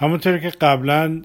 همونطور که قبلا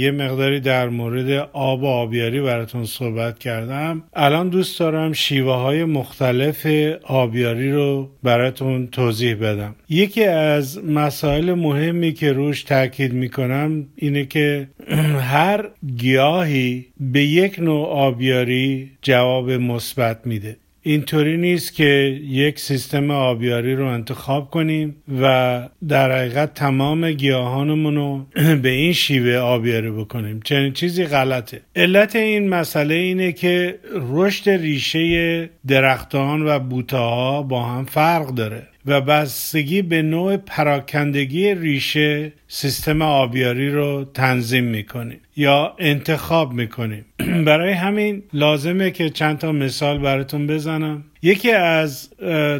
یه مقداری در مورد آب و آبیاری براتون صحبت کردم. الان دوست دارم شیوه های مختلف آبیاری رو براتون توضیح بدم. یکی از مسائل مهمی که روش تاکید می‌کنم اینه که هر گیاهی به یک نوع آبیاری جواب مثبت میده. اینطوری نیست که یک سیستم آبیاری رو انتخاب کنیم و در حقیقت تمام گیاهانمون رو به این شیوه آبیاری بکنیم. چنین چیزی غلطه. علت این مسئله اینه که رشد ریشه درختان و بوتاها با هم فرق داره. و بستگی به نوع پراکندگی ریشه سیستم آبیاری رو تنظیم می‌کنیم یا انتخاب می‌کنیم. برای همین لازمه که چند تا مثال براتون بزنم. یکی از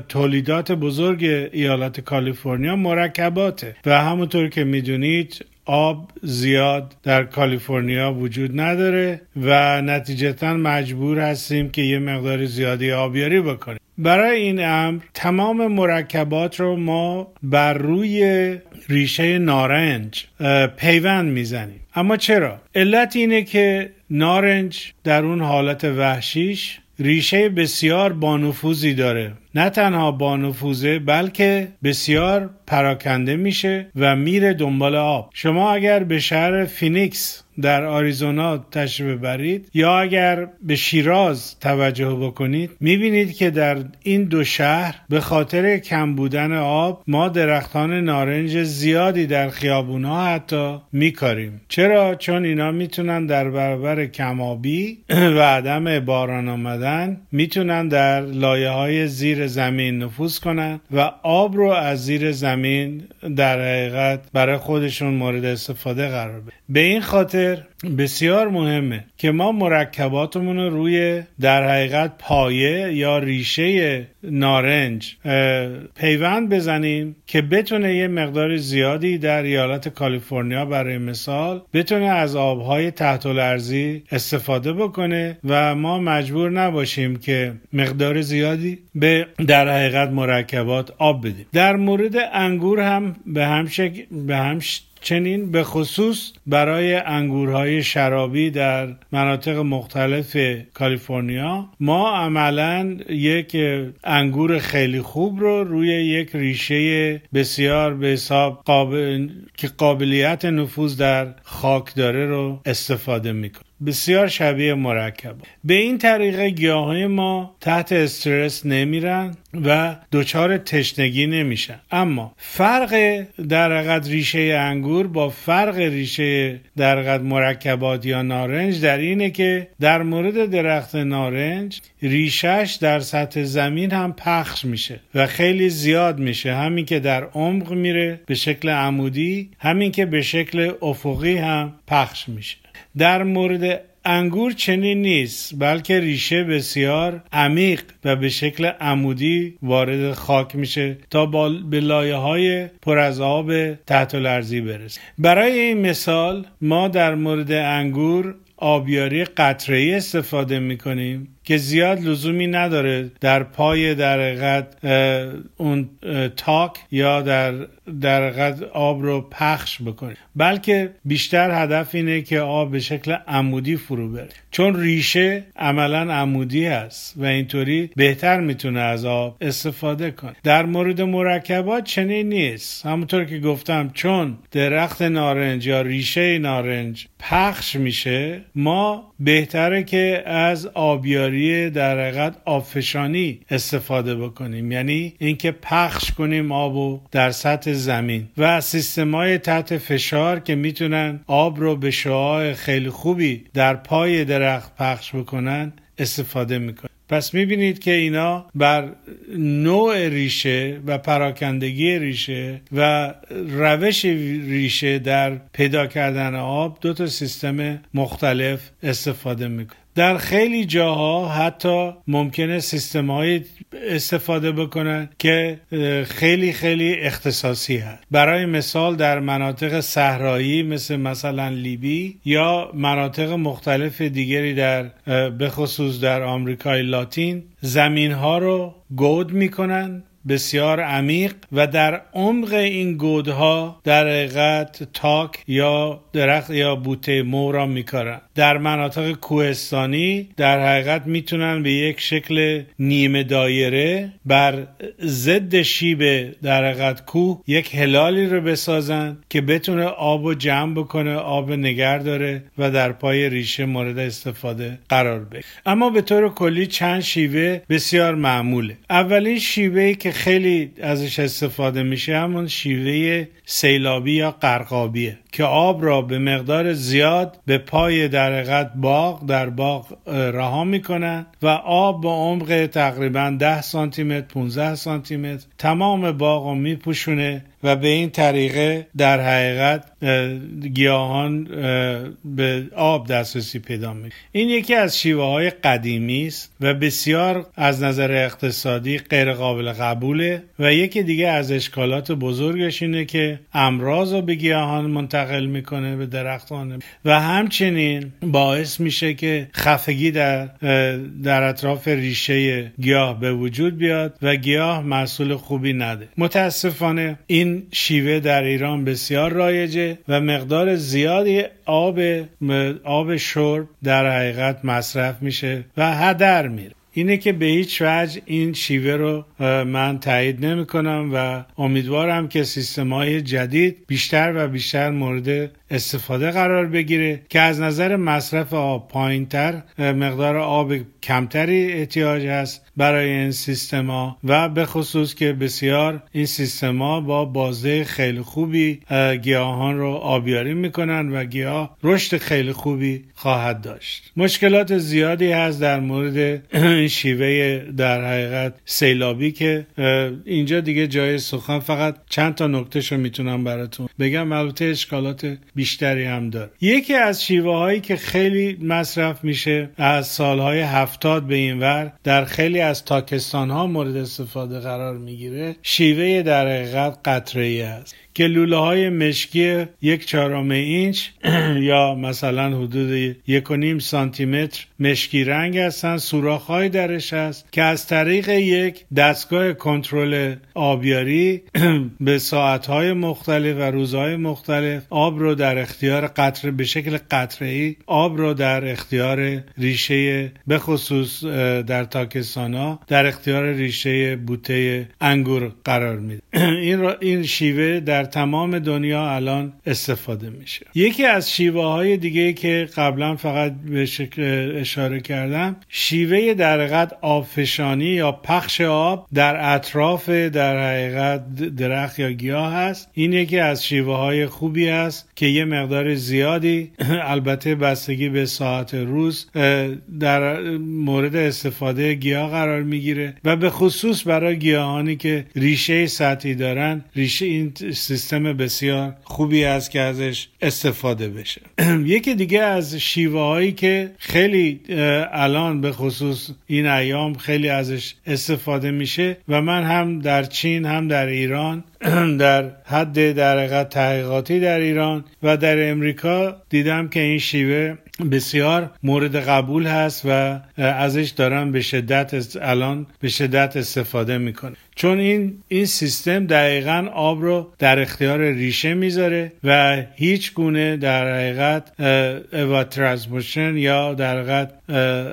تولیدات بزرگ ایالت کالیفرنیا مرکباته و همونطور که می‌دونید آب زیاد در کالیفرنیا وجود نداره و نتیجتا مجبور هستیم که یه مقدار زیادی آبیاری بکنیم. برای این امر تمام مرکبات رو ما بر روی ریشه نارنج پیوند می‌زنیم اما چرا؟ علت اینه که نارنج در اون حالت وحشیش ریشه بسیار بانفوذی داره نه تنها بانفوذه بلکه بسیار پراکنده میشه و میره دنبال آب. شما اگر به شهر فینیکس در آریزونا تشریف ببرید یا اگر به شیراز توجه بکنید می‌بینید که در این دو شهر به خاطر کم بودن آب ما درختان نارنج زیادی در خیابونا حتی میکاریم. چرا؟ چون اینا می‌تونن در برابر کمابی و عدم باران آمدن می‌تونن در لایه های زیر زمین نفوذ کنن و آب رو از زیر زمین در حقیقت برای خودشون مورد استفاده قرار بده به این خاطر بسیار مهمه که ما مرکباتمون رو روی در حقیقت پایه یا ریشه نارنج پیوند بزنیم که بتونه یه مقدار زیادی در ایالت کالیفرنیا برای مثال بتونه از آبهای تحت الارضی استفاده بکنه و ما مجبور نباشیم که مقدار زیادی به در حقیقت مرکبات آب بدیم در مورد انگور هم به هم. به هم چنین به خصوص برای انگورهای شرابی در مناطق مختلف کالیفرنیا. ما عملا یک انگور خیلی خوب رو روی یک ریشه بسیار به حساب قابل... که قابلیت نفوذ در خاک داره رو استفاده می‌کنیم. بسیار شبیه مرکب. به این طریق گیاه ما تحت استرس نمیرن و دچار تشنگی نمیشن. اما فرق در ریشه انگور با فرق ریشه در مرکبات یا نارنج در اینه که در مورد درخت نارنج ریشش در سطح زمین هم پخش میشه و خیلی زیاد میشه. همین که در عمق میره به شکل عمودی همین که به شکل افقی هم پخش میشه. در مورد انگور چنین نیست بلکه ریشه بسیار عمیق و به انگشکل عمودی وارد خاک میشه تا به لایه های پر از آب تحت الارضی برسه. برای این مثال ما در مورد انگور آبیاری قطره استفاده می‌کنیم. که زیاد لزومی نداره در پای در اون تاک یا در در آب رو پخش بکنیم. بلکه بیشتر هدف اینه که آب به شکل عمودی فرو بره. چون ریشه عملا عمودی هست و اینطوری بهتر می‌تونه از آب استفاده کنه. در مورد مرکبات چنین نیست. همونطور که گفتم چون درخت نارنج یا ریشه نارنج پخش میشه ما بهتره که از آبیاری در حقیقت آبفشانی استفاده بکنیم. یعنی اینکه پخش کنیم آبو در سطح زمین. و سیستم های تحت فشار که می‌تونن آب رو به شعاع خیلی خوبی در پای درخت پخش بکنن استفاده می‌کنن. پس می‌بینید که اینا بر نوع ریشه و پراکندگی ریشه و روش ریشه در پیدا کردن آب دو تا سیستم مختلف استفاده می‌کنه در خیلی جاها حتی ممکنه سیستم های استفاده بکنن که خیلی خیلی اختصاصی هست. برای مثال در مناطق صحرایی مثل مثلا لیبی یا مناطق مختلف دیگری در به خصوص در آمریکای لاتین زمین ها رو گود می‌کنن بسیار عمیق و در عمق این گودها در حقیقت تاک یا درخت یا بوته مو را میکارن در مناطق کوهستانی در حقیقت می‌تونن به یک شکل نیمه دایره بر ضد شیب در حقیقت کوه یک هلالی رو بسازن که بتونه آب و جمع بکنه آب نگر داره و در پای ریشه مورد استفاده قرار بگیره. اما به طور کلی چند شیوه بسیار معموله. اولین شیوه که خیلی ازش استفاده میشه همون شیوه سیلابی یا قرقابیه که آب را به مقدار زیاد به پای در باغ در باغ رها می‌کنن و آب با عمق تقریبا 10 سانتی متر 15 سانتی متر تمام باغ رو میپوشونه و به این طریقه در حقیقت گیاهان به آب دسترسی پیدا می این یکی از شیوه های قدیمی است و بسیار از نظر اقتصادی غیر قابل قبوله و یکی دیگه از اشکالات بزرگش اینه که امراض رو به گیاهان منتقل می‌کنه به درختان. و همچنین باعث میشه که خفگی در در اطراف ریشه گیاه به وجود بیاد و گیاه محصول خوبی نده. متاسفانه این شیوه در ایران بسیار رایجه و مقدار زیادی آب آب شرب در حقیقت مصرف میشه و هدر میره. اینه که به هیچ وجه این شیوه رو من تایید نمی کنم و امیدوارم که سیستم های جدید بیشتر و بیشتر مورد استفاده قرار بگیره که از نظر مصرف آب پایینتر مقدار آب کمتری احتیاج هست برای این سیستما و به خصوص که بسیار این سیستما با بازده خیلی خوبی گیاهان رو آبیاری می‌کنن و گیاه رشد خیلی خوبی خواهد داشت. مشکلات زیادی هست در مورد شیوه در حقیقت سیلابی که اینجا دیگه جای سخن فقط چند تا نکته رو می‌تونم براتون بگم. البته اشکالات بیشتری هم داره یکی از شیوه هایی که خیلی مصرف میشه از سالهای هفتاد به این ور در خیلی از تاکستان ها مورد استفاده قرار می‌گیره شیوه در حقیقت قطره است. که لوله های مشکی یک چهارم اینچ یا مثلا حدود یک و نیم سانتی متر مشکی رنگ هستن سوراخ های درش هست که از طریق یک دستگاه کنترل آبیاری به ساعت های مختلف و روزهای مختلف آب رو در اختیار قطره به شکل قطره ای آب رو در اختیار ریشه به خصوص در تاکستان ها در اختیار ریشه بوته انگور قرار میده. این, این شیوه در تمام دنیا الان استفاده میشه. یکی از شیوه های دیگه که قبلا فقط به اشاره کردم شیوه در حقیقت آبفشانی یا پخش آب در اطراف در حقیقت درخت یا گیاه هست. این یکی از شیوه های خوبی است که یه مقدار زیادی البته بستگی به ساعت روز در مورد استفاده گیاه قرار می‌گیره و به خصوص برای گیاهانی که ریشه سطحی دارن ریشه این سیستم بسیار خوبی است که ازش استفاده بشه. یکی دیگه از شیوه هایی که خیلی الان به خصوص این ایام خیلی ازش استفاده میشه و من هم در چین هم در ایران در حد در تحقیقاتی در ایران و در امریکا دیدم که این شیوه بسیار مورد قبول هست و ازش دارن به شدت الان به شدت استفاده می‌کنه چون این این سیستم دقیقا آب رو در اختیار ریشه می‌ذاره و هیچ گونه در حقیقت اواترازموشن یا در حقیقت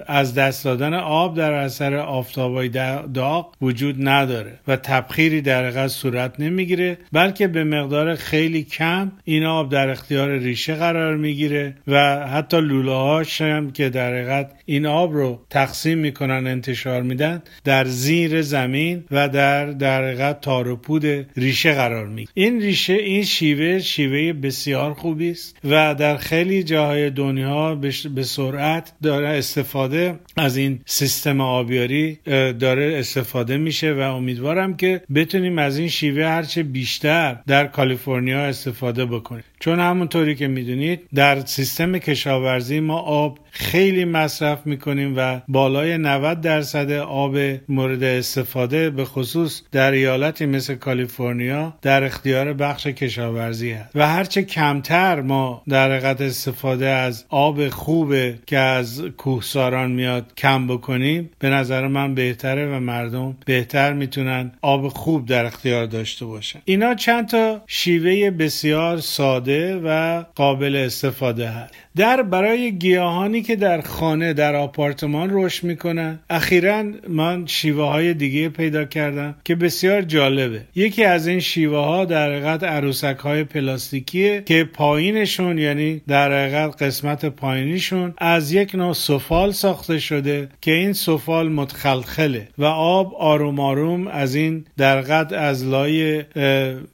از دست دادن آب در اثر آفتابای داغ وجود نداره و تبخیری در حقیقت صورت نمی‌گیره بلکه به مقدار خیلی کم این آب در اختیار ریشه قرار می‌گیره و حتی لوله هاش هم که در حقیقت این آب رو تقسیم می‌کنن انتشار میدن در زیر زمین و در در حقیقت تار و پود ریشه قرار می‌گیره این ریشه این شیوه شیوه بسیار خوبی است و در خیلی جاهای دنیا به سرعت داره استفاده از این سیستم آبیاری داره استفاده میشه و امیدوارم که بتونیم از این شیوه هرچه بیشتر در کالیفرنیا استفاده بکنیم. چون همونطوری که می‌دونید در سیستم کشاورزی ما آب خیلی مصرف می‌کنیم و بالای 90 درصد آب مورد استفاده به خصوص در ایالتی مثل کالیفرنیا در اختیار بخش کشاورزی هست. و هرچه کمتر ما در حقیقت استفاده از آب خوبه که از کوهساران میاد کم بکنیم به نظر من بهتره و مردم بهتر می‌تونن آب خوب در اختیار داشته باشن. اینا چند تا شیوه بسیار ساده و قابل استفاده هست. در برای گیاهانی که در خانه در آپارتمان رشد می‌کنن اخیرا من شیوه های دیگه پیدا کردم که بسیار جالبه. یکی از این شیوه ها در حقیقت عروسک های پلاستیکیه که پایینشون یعنی در حقیقت قسمت پایینیشون از یک نوع سفال ساخته شده که این سفال متخلخله و آب آروم آروم از این در از لای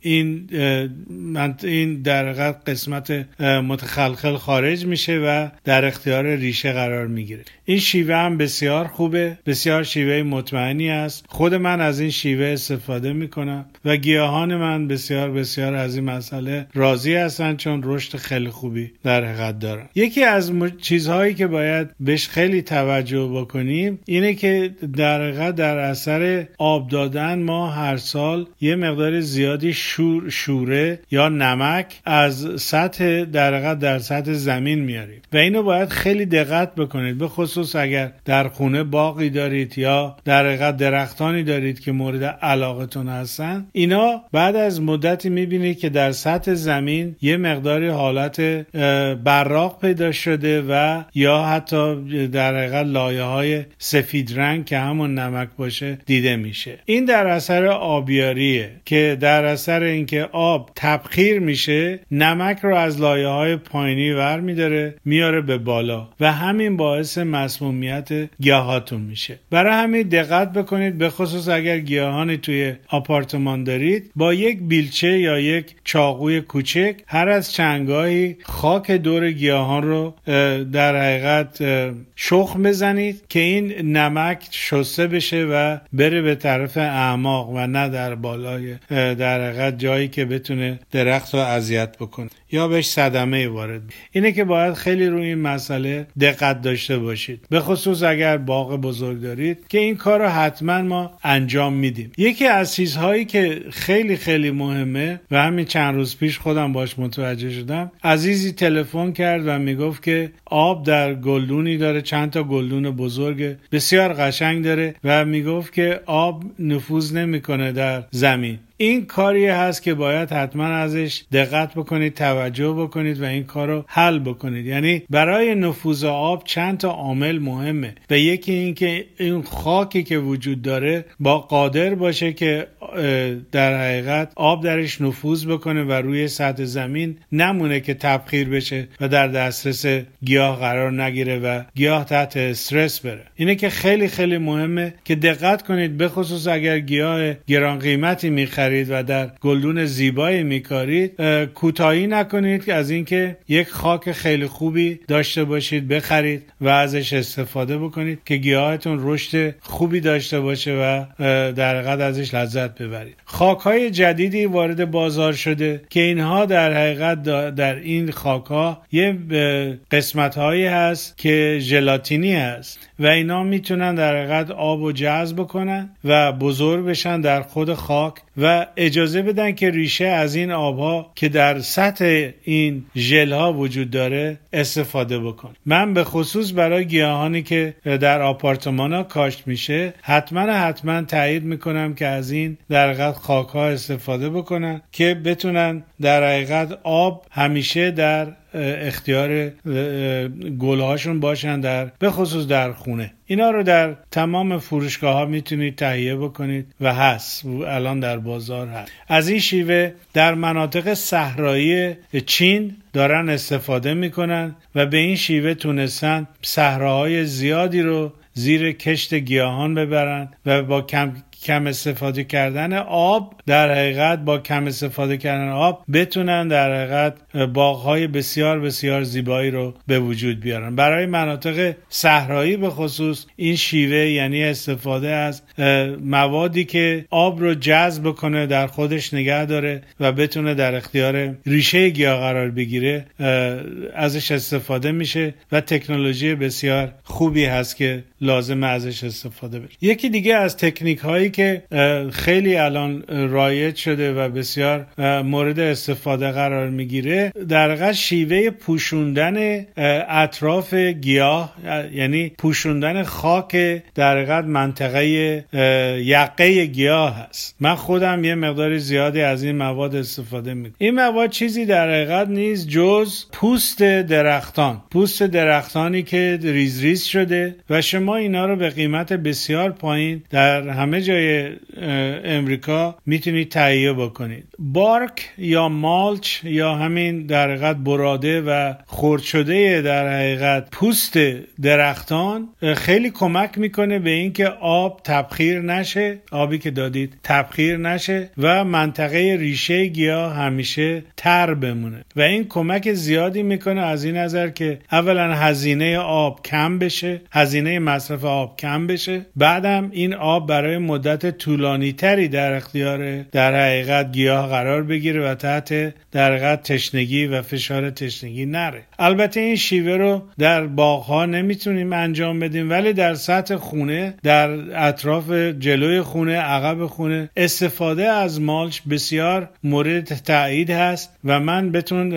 این این در قسمت متخلخل خارج میشه و در اختیار ریشه قرار می‌گیره. این شیوه هم بسیار خوبه. بسیار شیوه مطمئنی است خود من از این شیوه استفاده می‌کنم و گیاهان من بسیار بسیار از این مسئله راضی هستن چون رشد خیلی خوبی در حقیقت دارن. یکی از چیزهایی که باید بهش خیلی توجه بکنیم اینه که در حقیقت در اثر آب دادن ما هر سال یه مقدار زیادی شور شوره یا نمک از سطح در در سطح زمین میاریم و اینو باید خیلی دقت بکنید. به خصوص اگر در خونه باقی دارید یا در درختانی دارید که مورد علاقتون هستن. اینا بعد از مدتی می‌بینید که در سطح زمین یه مقداری حالت براق پیدا شده و یا حتی در حقیقت لایه های سفید رنگ که همون نمک باشه دیده میشه. این در اثر آبیاریه که در اثر اینکه آب تبخیر میشه نمک رو از لایه های پایینی ور میداره میاره به بالا و همین باعث مسمومیت گیاهاتون میشه. برای همین دقت بکنید به خصوص اگر گیاهانی توی آپارتمان دارید با یک بیلچه یا یک چاقوی کوچک هر از چنگاهی خاک دور گیاهان رو در حقیقت شخم بزنید که این نمک شسته بشه و بره به طرف اعماق و نه در بالای در حقیقت جایی که بتونه درخت رو اذیت بکنه. یا بهش صدمه وارد اینه که باید خیلی روی این مسئله دقت داشته باشید. به خصوص اگر باغ بزرگ دارید که این کار رو حتما ما انجام میدیم. یکی از چیزهایی که خیلی خیلی مهمه و همین چند روز پیش خودم باش متوجه شدم عزیزی تلفن کرد و می‌گفت که آب در گلدونی داره چند تا گلدون بزرگ بسیار قشنگ داره و می‌گفت که آب نفوذ نمی‌کنه در زمین. این کاری هست که باید حتما ازش دقت بکنید توجه بکنید و این کار رو حل بکنید. یعنی برای نفوذ آب چند تا عامل مهمه. و یکی این که این خاکی که وجود داره با قادر باشه که در حقیقت آب درش نفوذ بکنه و روی سطح زمین نمونه که تبخیر بشه و در دسترس گیاه قرار نگیره و گیاه تحت استرس بره. اینه که خیلی خیلی مهمه که دقت کنید بخصوص اگر گیاه گران قیمتی می‌خرید و در گلدون زیبایی میکارید کوتاهی نکنید که از اینکه یک خاک خیلی خوبی داشته باشید بخرید و ازش استفاده بکنید که گیاهتون رشد خوبی داشته باشه و در حقیقت ازش لذت ببرید. خاک های جدیدی وارد بازار شده که اینها در حقیقت در این خاک ها یه قسمت هایی هست که ژلاتینی هست و اینا می‌تونن در حقیقت آب و جذب بکنن و بزرگ بشن در خود خاک و اجازه بدن که ریشه از این آبها که در سطح این ژل ها وجود داره استفاده بکن. من به خصوص برای گیاهانی که در آپارتمان ها کاشت میشه حتما حتما تایید می‌کنم که از این در حقیقت خاک ها استفاده بکنن که بتونن در حقیقت آب همیشه در اختیار گلهاشون باشن در به خصوص در خونه. اینا رو در تمام فروشگاه ها می‌تونید تهیه بکنید و هست. الان در بازار هست. از این شیوه در مناطق صحرایی چین دارن استفاده می‌کنن و به این شیوه تونستن صحراهای زیادی رو زیر کشت گیاهان ببرن و با کم کم استفاده کردن آب در حقیقت با کم استفاده کردن آب بتونن در حقیقت باغهای بسیار بسیار زیبایی رو به وجود بیارن. برای مناطق صحرایی به خصوص این شیوه یعنی استفاده از موادی که آب رو جذب کنه در خودش نگه داره و بتونه در اختیار ریشه گیاه قرار بگیره ازش استفاده میشه و تکنولوژی بسیار خوبی هست که لازم ازش استفاده بشه. یکی دیگه از تکنیک هایی که خیلی الان رایج شده و بسیار مورد استفاده قرار می‌گیره در شیوه پوشوندن اطراف گیاه یعنی پوشوندن خاک در منطقه یقه گیاه هست. من خودم یه مقدار زیادی از این مواد استفاده می‌کنم. این مواد چیزی در حقیقت نیست جز پوست درختان. پوست درختانی که ریز ریز شده و شما اینا رو به قیمت بسیار پایین در همه جای امریکا می‌تونید تهیه بکنید. بارک یا مالچ یا همین در حقیقت براده و خرد شده در حقیقت پوست درختان خیلی کمک می‌کنه به اینکه آب تبخیر نشه. آبی که دادید تبخیر نشه و منطقه ریشه گیاه همیشه تر بمونه. و این کمک زیادی می‌کنه از این نظر که اولا هزینه آب کم بشه هزینه مصرف آب کم بشه. بعدم این آب برای مدت طولانی تری در اختیار در حقیقت گیاه قرار بگیره و تحت در حقیقت تشنگی و فشار تشنگی نره. البته این شیوه رو در باغ ها نمی‌تونیم انجام بدیم ولی در سطح خونه در اطراف جلوی خونه عقب خونه استفاده از مالچ بسیار مورد تایید هست و من بتون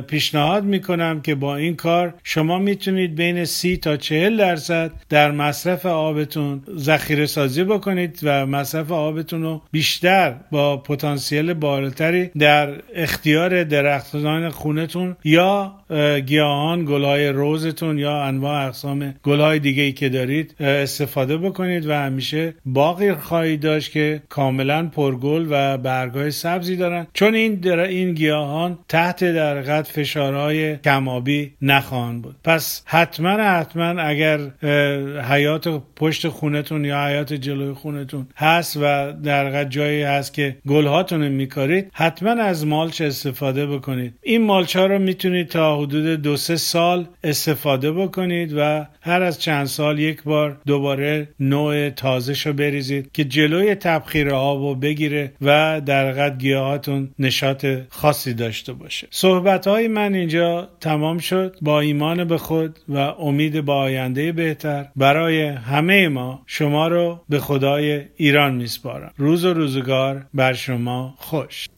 پیشنهاد می‌کنم که با این کار شما می‌تونید بین سی تا چهل درصد در مصرف آبتون ذخیره سازی بکنید. و مصرف آبتون رو بیشتر با پتانسیل بالاتری در اختیار درختان خونتون یا گیاهان گلهای روزتون یا انواع اقسام گلهای دیگه ای که دارید استفاده بکنید و همیشه باقی خواهید داشت که کاملا پرگل و برگای سبزی دارن. چون این در این گیاهان تحت در فشارهای کمابی نخواهند بود. پس حتما حتما اگر حیات پشت خونتون یا حیات جلوی خونتون هست و در جایی هست که گلهاتون میکارید حتما از مالچ استفاده بکنید. این مالچ ها رو می‌تونید تا حدود دو سه سال استفاده بکنید و هر از چند سال یک بار دوباره نوع تازه شو بریزید که جلوی تبخیر آب رو بگیره و در قد گیاهاتون نشاط خاصی داشته باشه. صحبت های من اینجا تمام شد. با ایمان به خود و امید با آینده بهتر. برای همه ما شما رو به ایران میسپارم روز و روزگار بر شما خوش.